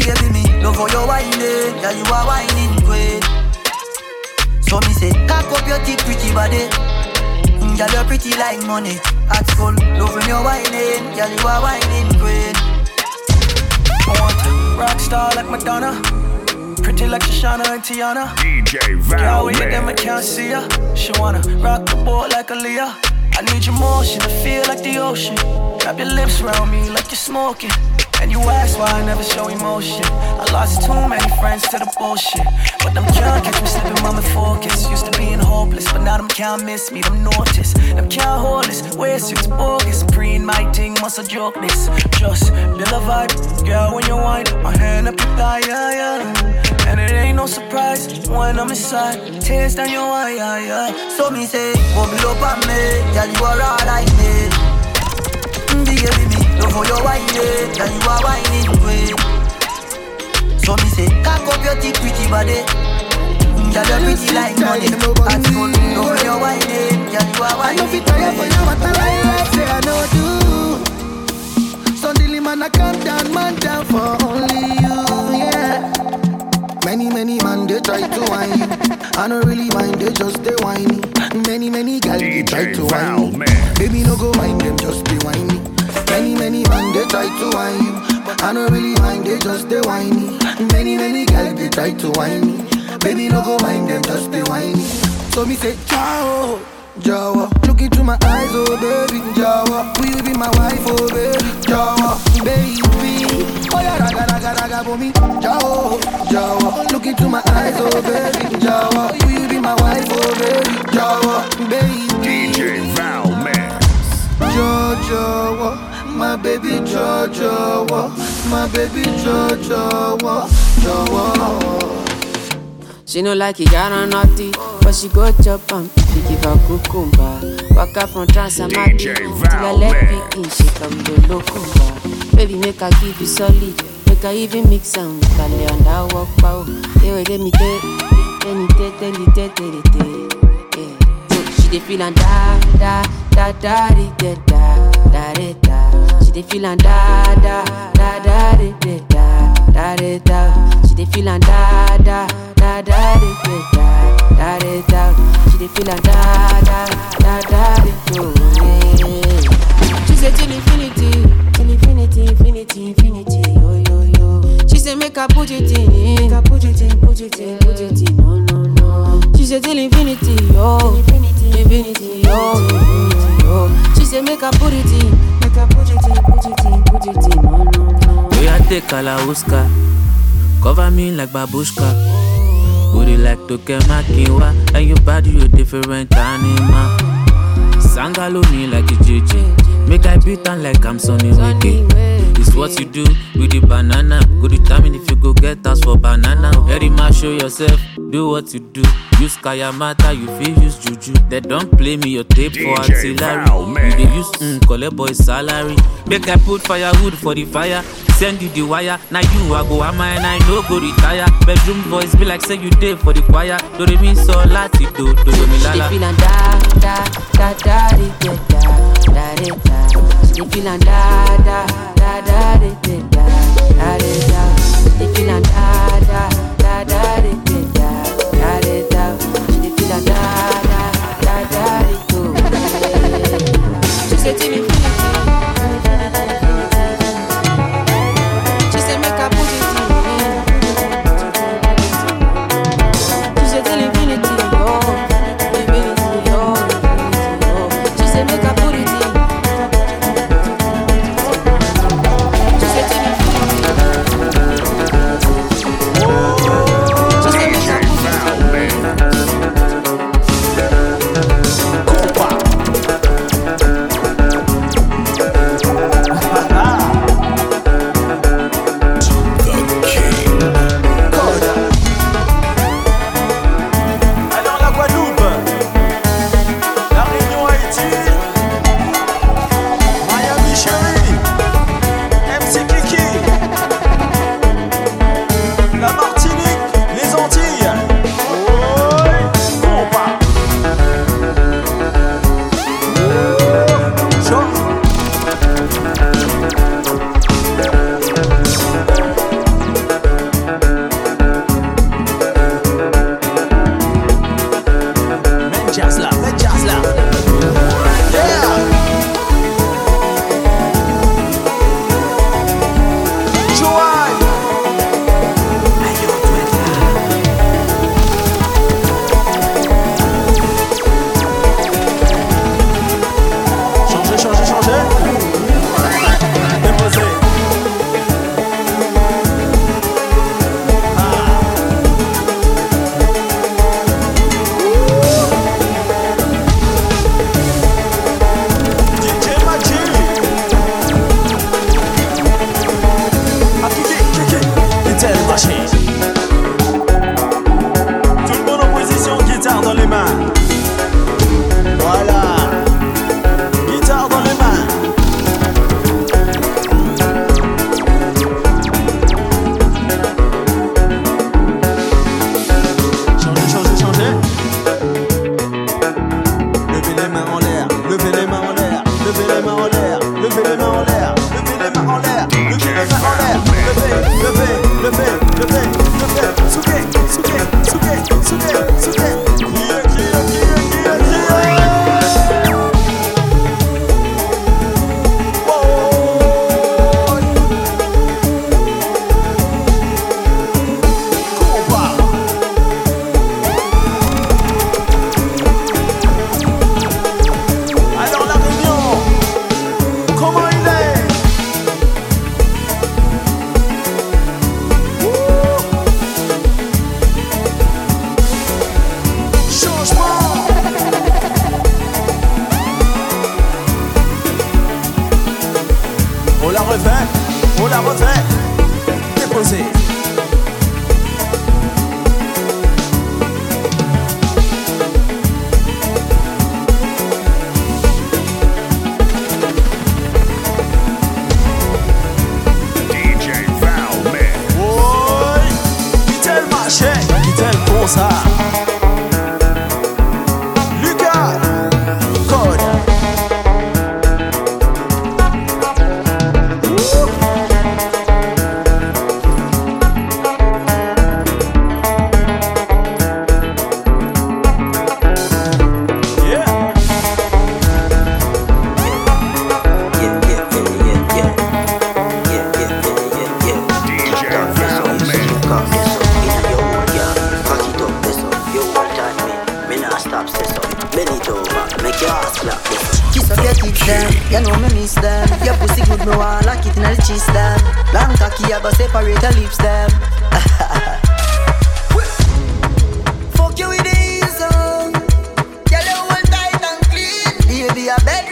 baby me. Love for your whining, yeah you are whining great. So me say, cock up your thick pretty body. Mm, girl you're pretty like money. At school, love when you're whining, girl you are whining great. I want rock star like Madonna. Pretty like Shoshana and Tiana. DJ Val. Girl, we them, I can't see ya. She wanna rock the boat like Aaliyah. I need your more, I feel like the ocean. Wrap your lips around me like you're smoking. And you ask why I never show emotion. I lost too many friends to the bullshit. But them can't catch me slipping, mama focus. Used to being hopeless, but now them can't miss me, them notice. Them can't hold this, suits bogus. Preen my thing, must a joke this. Just build a vibe, girl, when you whine. My hand up your thigh, yeah, yeah. And it ain't no surprise when I'm inside. Tears down your eye, yeah, yeah. So me say, bubble up at me, yeah, you are all I need. Baby me, love for your wine, girl you are whining way. So me say, cock up your thick pretty body. Mm, girl you pretty like money. At school, love for your wine, girl you are whining. I know fit for you, but I like say I know do. Suddenly man I calm down, man down for only. Many, many man, they try to whine you. I don't really mind, they just they whiny. Many, many guys, they try to whine me. Baby, no go mind them, just be whiny. Many, many man, they try to whine you. I don't really mind, they just they whiny. Many, many guys, they try to whine me. Baby, no go mind them, just be whiny. So me say, ciao. Jawa, look into my eyes, oh baby, Jawa, will you be my wife, oh baby, Jawa, baby, oh yeah, raga, raga, raga, for me, Jawa, Jawa, look into my eyes, oh baby, Jawa, will you be my wife, oh baby, Jawa, baby, DJ Val Max. Jawa, my baby, Jawa, my baby, Jawa, Jawa. She no like it, got on naughty, but she go chop am. She give her cucumber. Waka from Transamati till I let me in, she come to locumba. Baby, make her give you solid, make her even mix am with a lay and I walk pow. Hey, wait, let me tell, let me tell, tell me tell it, yeah. So she dey feel and da da da da da da da da da. She dey feel and da da da da da da da da da. She dey feel and da da da da da da da. She dey feel and da da da da. She say till infinity, till infinity, infinity, infinity, yo yo yo. She say make her put it in, make her put it in, put it in, put it in, no no no. She say till infinity, yo, infinity, infinity, yo, infinity, yo. She say make her put it in, make her put it in, put it in, put it in, no no no. We are take Kalauska, cover me like babushka. Booty like Toke Makinwa, and your body you different animal. Sangalo me like a JJ, make I beat on like I'm Sonny Wike. It's what you do with the banana. Go determine if you go get us for banana. Very much show yourself, do what you do. Use Kayamata, you feel use Juju. They don't play me your tape for artillery. Val, man. You dey use mm, collect boy salary. Make I put firewood for the fire. Send you the wire. Now you I go am and I no go retire. Bedroom voice be like say you dey for the choir. Do re mi so lati do do do mi She lala. da da da da da da da da da. Feel and da da da da da da da da da. Dey feel and da da da da da da da da da. Feel and da da da da da. She say till infinity. She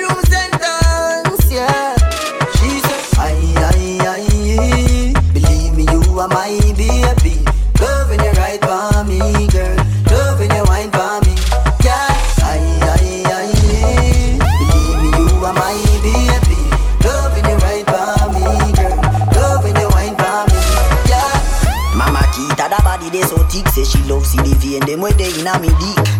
bedroom sentence, yeah. She said, aye, aye, aye, believe me, you are my baby. Loving you right by me, girl. Loving you wine by me, yeah. Aye, aye, aye, believe me, you are my baby. Loving you right by me, girl. Loving you wine by me, yeah. Mama, keep that body, they so thick. Say she loves C D V and vein, them way they inna me dick.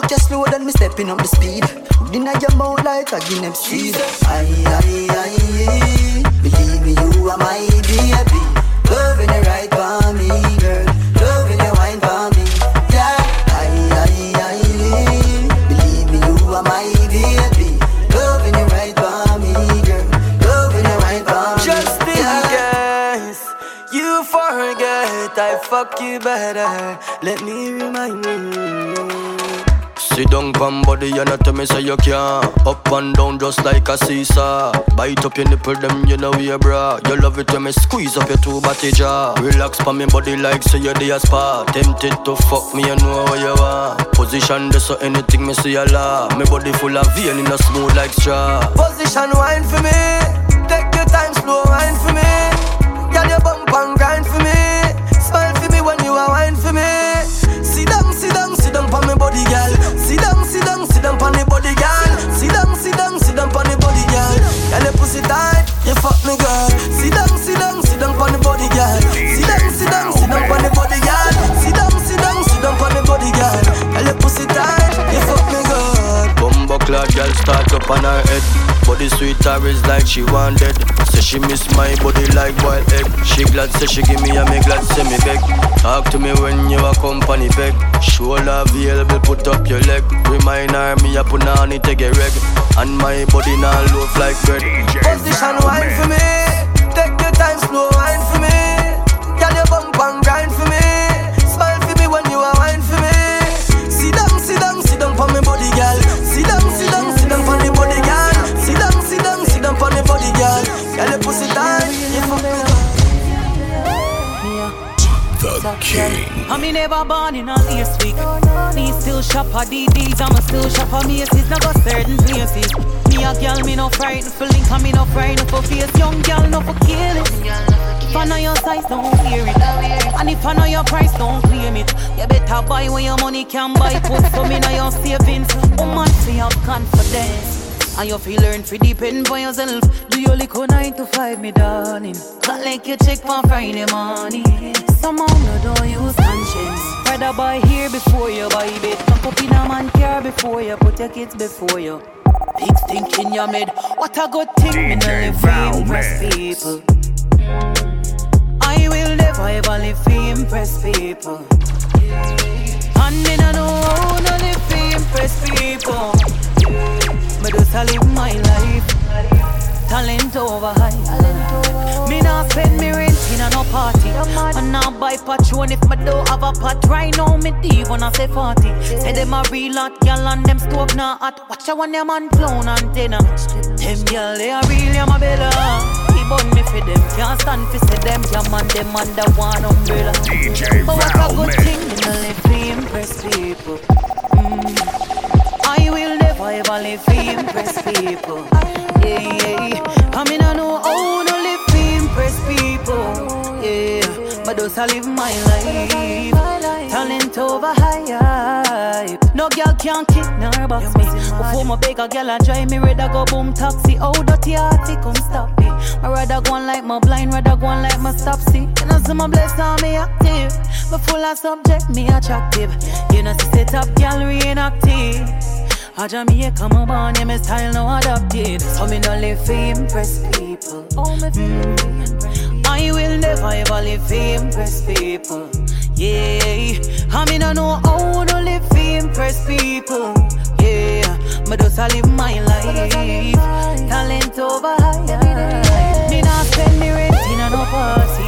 Fuck you slow, then me stepping up the speed. Deny your out like a guinea seed. Aye, aye, aye, Believe me, you are my baby. Loving you right by me, girl. Loving you wine by me, yeah. Aye, aye, aye, Believe me, you are my baby. Loving you right by me, girl. Loving you right by me. Just because yeah. you forget, I fuck you better. Let me remind you nipple, them you can Up and down just like a seesaw Bite up your nipple them You know yeah bra you love it when me squeeze up your two body jaw. Relax pa me body like say you're the spa. Tempted to fuck me, you know what you want. Position this so anything me see a law. Me body full of vein in a smooth like straw. Position wine for me. Take your time, slow wine for me. Girl, your bump and pussy tight, you fuck me good. Sit down, sit down, sit down on the body, girl. Sit down, sit down, sit down on the body, girl. Sit down, sit down, sit down on the body, girl. Girl, your pussy tight, you fuck me good. Bumbo clad girl start up on her head. Body sweet is like she wanted. Say she miss my body like wild. She glad say she give me a me glad say me beg. Talk to me when you a company beg. Show love available, put up your leg. Remind her me a put on it take a reg. And my body now loaf like bread. Position wine for me. Take your time, slow wine for me. Girl, your bump and grind the king. I me never born in a lace week. Me still shop at DDs, I'ma still shop at Macy's. Now go certain places. Me a girl, me no frightened for link, and me no frightened for face. Young girl, no for kill it. If I know your size, don't hear it. And if I know your price, don't claim it. You better buy when your money can buy. Put some in your savings. Woman, oh, see have confidence. And you feel learn to depend on yourself. Do your liquor nine to five, me darling. Can't like you check for Friday morning. Somehow no don't use conscience. Rather buy here before you buy bed. Pack up in a man car before you put your kids before you. Big stink in your mid. What a good thing, me no live for impress people. I will never ever live for impress people. And me no know how no live for impress people. Me just a live my life. Talent over high. Me not spend me rent in a no party. And now buy patron if me don't have a pot. Right now me deep when I say 40. Say them a real hot gal and them stove not hot. Watch out when them man clown antenna. Them gal they a real ya my bella. He bun me for them. Can't stand for say them. Jam man them under one umbrella. DJ but what a good thing me no live to impress people. Mm. live to impress people. Yeah, yeah. I mean, I know how to live to impress people. Yeah, but those I live my life. Talent over hype. No girl can kidnap me. Before my a girl, I drive me I go boom taxi. Oh, dirty hearty, come stop me. I rather go on like my blind, rather go on like my stop see. You know, see my blessed on me active. But full of subject, me attractive. You know, see up gallery inactive. A Jamaica, my born, yeah, my style no adopted. So me no live to impress people. Mm. I will never ever live to impress people. Yeah, I mean I know how to live to impress people. Yeah, me just I live my life. Talent over high. Me not spend me rent in a no party.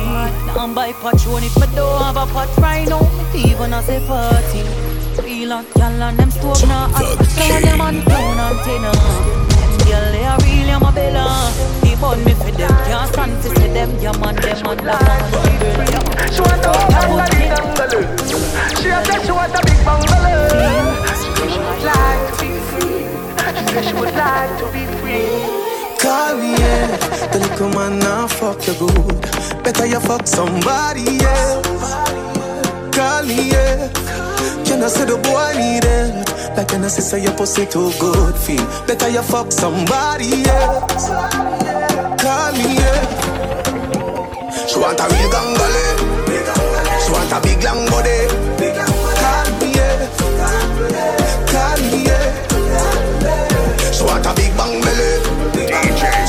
Now I'm buy patron if me don't have a pot right now. Even as a party. Real and gal and them stove now hot. Some them on clown antenna. Girl, they are real, I'm bella. He burn me for them, can't stand to see them. Yeah, man, them on the man. She want a big bungalow. She a say she want a big bungalow. She would like to be free. She said she would like to be free. Call me, yeah. The little man now fuck you good. Better you fuck somebody else. Call me, yeah. Can I say the boy need help? Like can I say your pussy too good feel? Better you fuck somebody else. Call me, yeah. She want a real gangale. Eh? She want a big long body. Call me, yeah. Call me, yeah. She want a big bang belly.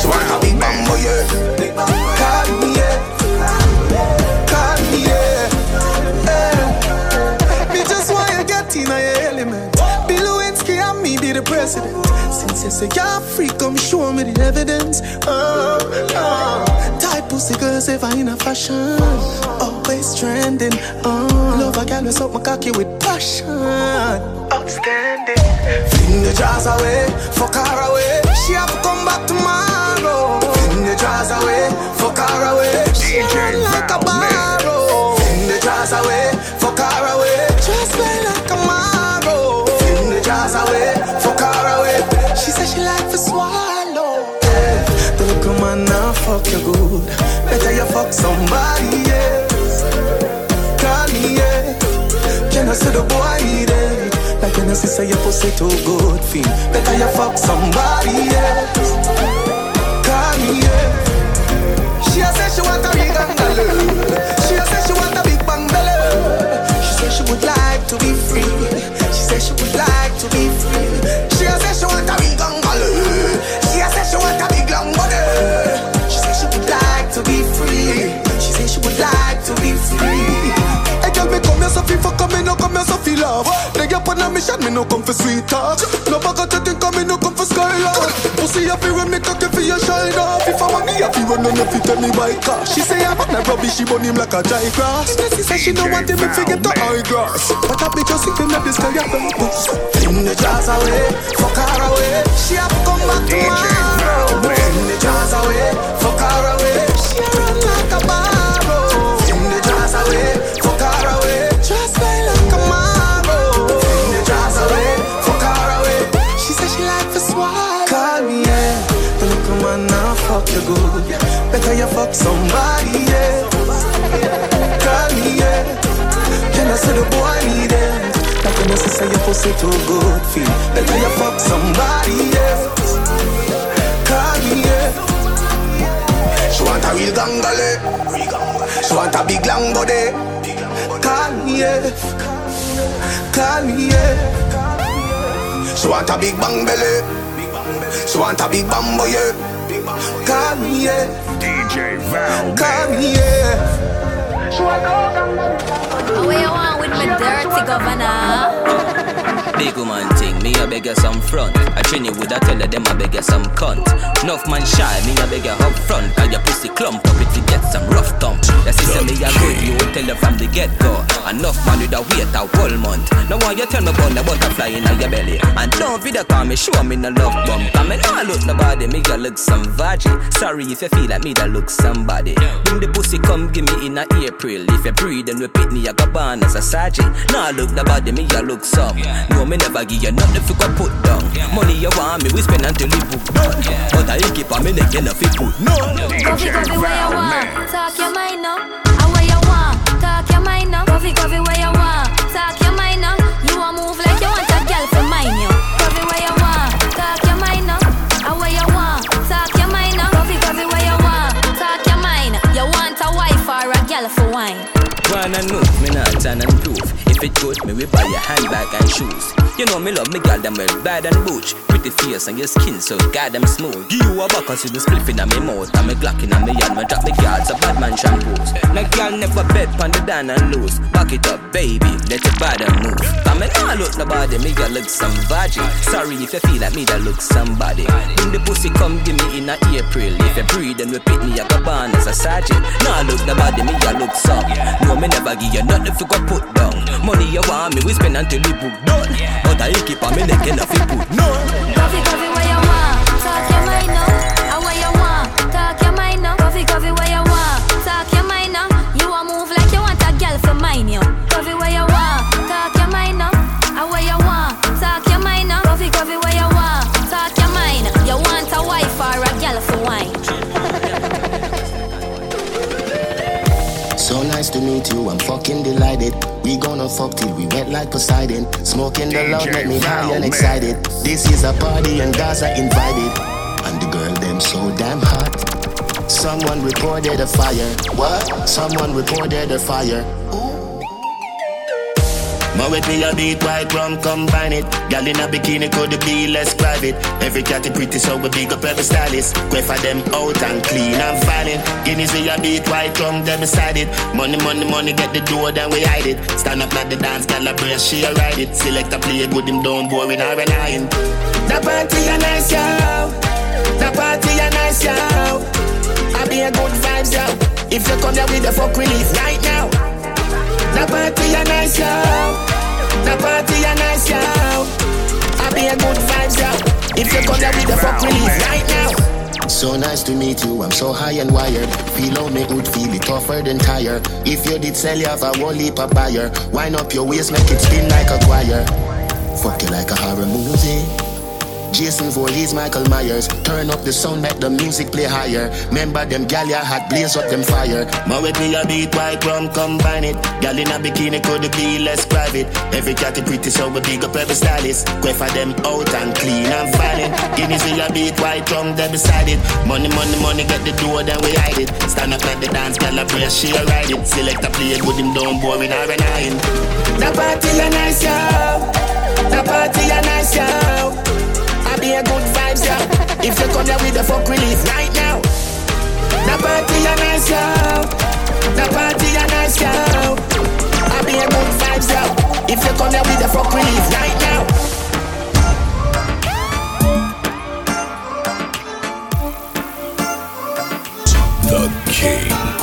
She want a big bang boy. yeah. President. Since you say you're free, come show me the evidence. Oh, oh. Tight pussy girls ever in a fashion. Always trending. Oh, love a girl with up my cocky with passion. Outstanding. Fling the jars away, fuck her away. She have to come back tomorrow. Fling the jars away, fuck her away. She run like a barrow. Fling the jars away, fuck her away. Just like you good. Better you fuck somebody else. Call me, yeah. Can I say the boy it? Like can I say your pussy too good feel? Better you fuck somebody else. Call me, yeah. She a say she want a big bungalow. Come here so feel love. They get on a mission, me no come for sweet talk. No bag of think me no come for skylark. Pussy happy when me cocky for your shine off. If I want me happy when none of it tell me by car. She say I'm not rubbish, she burn him like a dry grass. She say she don't want him if get the high grass. But I be just sitting at this guy a purpose. Fling the jars away, fuck her away. She have come back tomorrow. Fling the jars away, fuck her away. Good. Better you fuck somebody, yeah. Call me, yeah. Can I say the boy need it? Like when I say your pussy too good feel. Better you fuck somebody, yeah. Call me, yeah. She want a real gangale. She want a big long body. Call me, yeah. Call me, yeah. She want a big bang belly. She want a big bambo, yeah. Call me, yeah. DJ Val. Call me, yeah. What you want with my dirty governor? Big woman thing, me a beg some front. I train you with a tell them I beg you some cunt. Enough man shy, me a beg you up front. Cause your pussy clump up if you get some rough thump. The sister me a good, you will tell you from the get go. Enough man with a wait a whole month. Now why you tell me about the butterfly in your belly? And don't video call me, show me no love bump. Cause me no look nobody, me a look some veggie. Sorry if you feel like me that look somebody. Bring the pussy come give me in a April. If you breathe and repeat me, I go born as a sergeant. Nah look nobody, me a look some. No me never give you nothing for go put down. Money you want me, we spend until we book done. But I keep on me neck, you know put no. Coffee, coffee, where you want? Talk your mind now. Ah, where you want? Talk your mind now. Coffee, coffee, where you want? Talk your mind now. You want move like you want a girl for mine, yo. Coffee, where you want? Talk your mind now. Ah, where you want? Talk your mind now. Coffee, coffee, where you want? Talk your mind. You want a wife or a girl for wine? One and move, me not turn and prove. If it good, me we buy your handbag and shoes. You know me love me girl them well bad and butch. Pretty face and your skin so goddamn smooth. Give you a back cause you the spliff in me mouth and me glock in me hand. Me drop the guards a bad man shampoos. Now girl never bet pon the down and loose. Back it up, baby, let your body move. Cause me nah look nobody, me girl look some virgin. Sorry if you feel like me that look somebody. When the pussy come give me in a April. If you breathe we pick me a go born as a sergeant. Nah look nobody, me a look some. No me never give you nothing for go put down. Money you want me, we spend until we book done. But I keep on me neck and fi put none. Coffee, coffee, where you want? Talk your mind now. Ah, where you want? Talk your mind now. Coffee, coffee, where you want? Talk your mind now. You want move like you want a girl for mine, yo. Coffee, where you want? Talk your mind now. Ah, where you want? Talk your mind now. Coffee, coffee, where you want? Talk your mind. You want a wife or a girl for wine? So nice to meet you, I'm fucking delighted. We gonna fuck till we wet like Poseidon. Smoking the loud make me high and excited. This is a party and guys are invited. And the girl them so damn hot. Someone reported a fire. What? Someone reported a fire. Ma with me a beat white rum combine it. Gal in a bikini could be less private. Every cat is pretty so we big up every stylist. Quay for them out and clean and violent. Guineas we a beat white rum them beside it. Money money money get the door then we hide it. Stand up like the dance gal a brace she a ride it. Select a play good him don't boring or relying. The party a nice yo. The party a nice yo. I be a good vibes yo. If you come here with the fuck relief right now the party a nice yo. The party a nice yo. I be a good vibes yo. If you come here with the fuck relief right now. So nice to meet you, I'm so high and wired. Feel how me would feel it tougher than tire. If you did sell, you have a whole heap of buyer. Wind up your waist, make it spin like a choir. Fuck you like a horror movie. Jason Voorhees, Michael Myers. Turn up the sound, make the music play higher. Remember them gal ya had blaze up them fire. Ma with me a beat white rum combine it. Gal in a bikini could be less private. Every cat is pretty so we big up every stylist. Quay for them out and clean and violent. Guineas we a beat white rum there beside it. Money, money, money get the door then we hide it. Stand up like the dance, gal a press she ride it. Select a play with him down boring or nine. The party a nice yo. The party a nice yo. A good vibes, yo. If you come here with the fuck relief right now. The party a nice, yo. The party a nice, yo. I be a good vibes, yo. If you come here with the fuck relief right now. The King.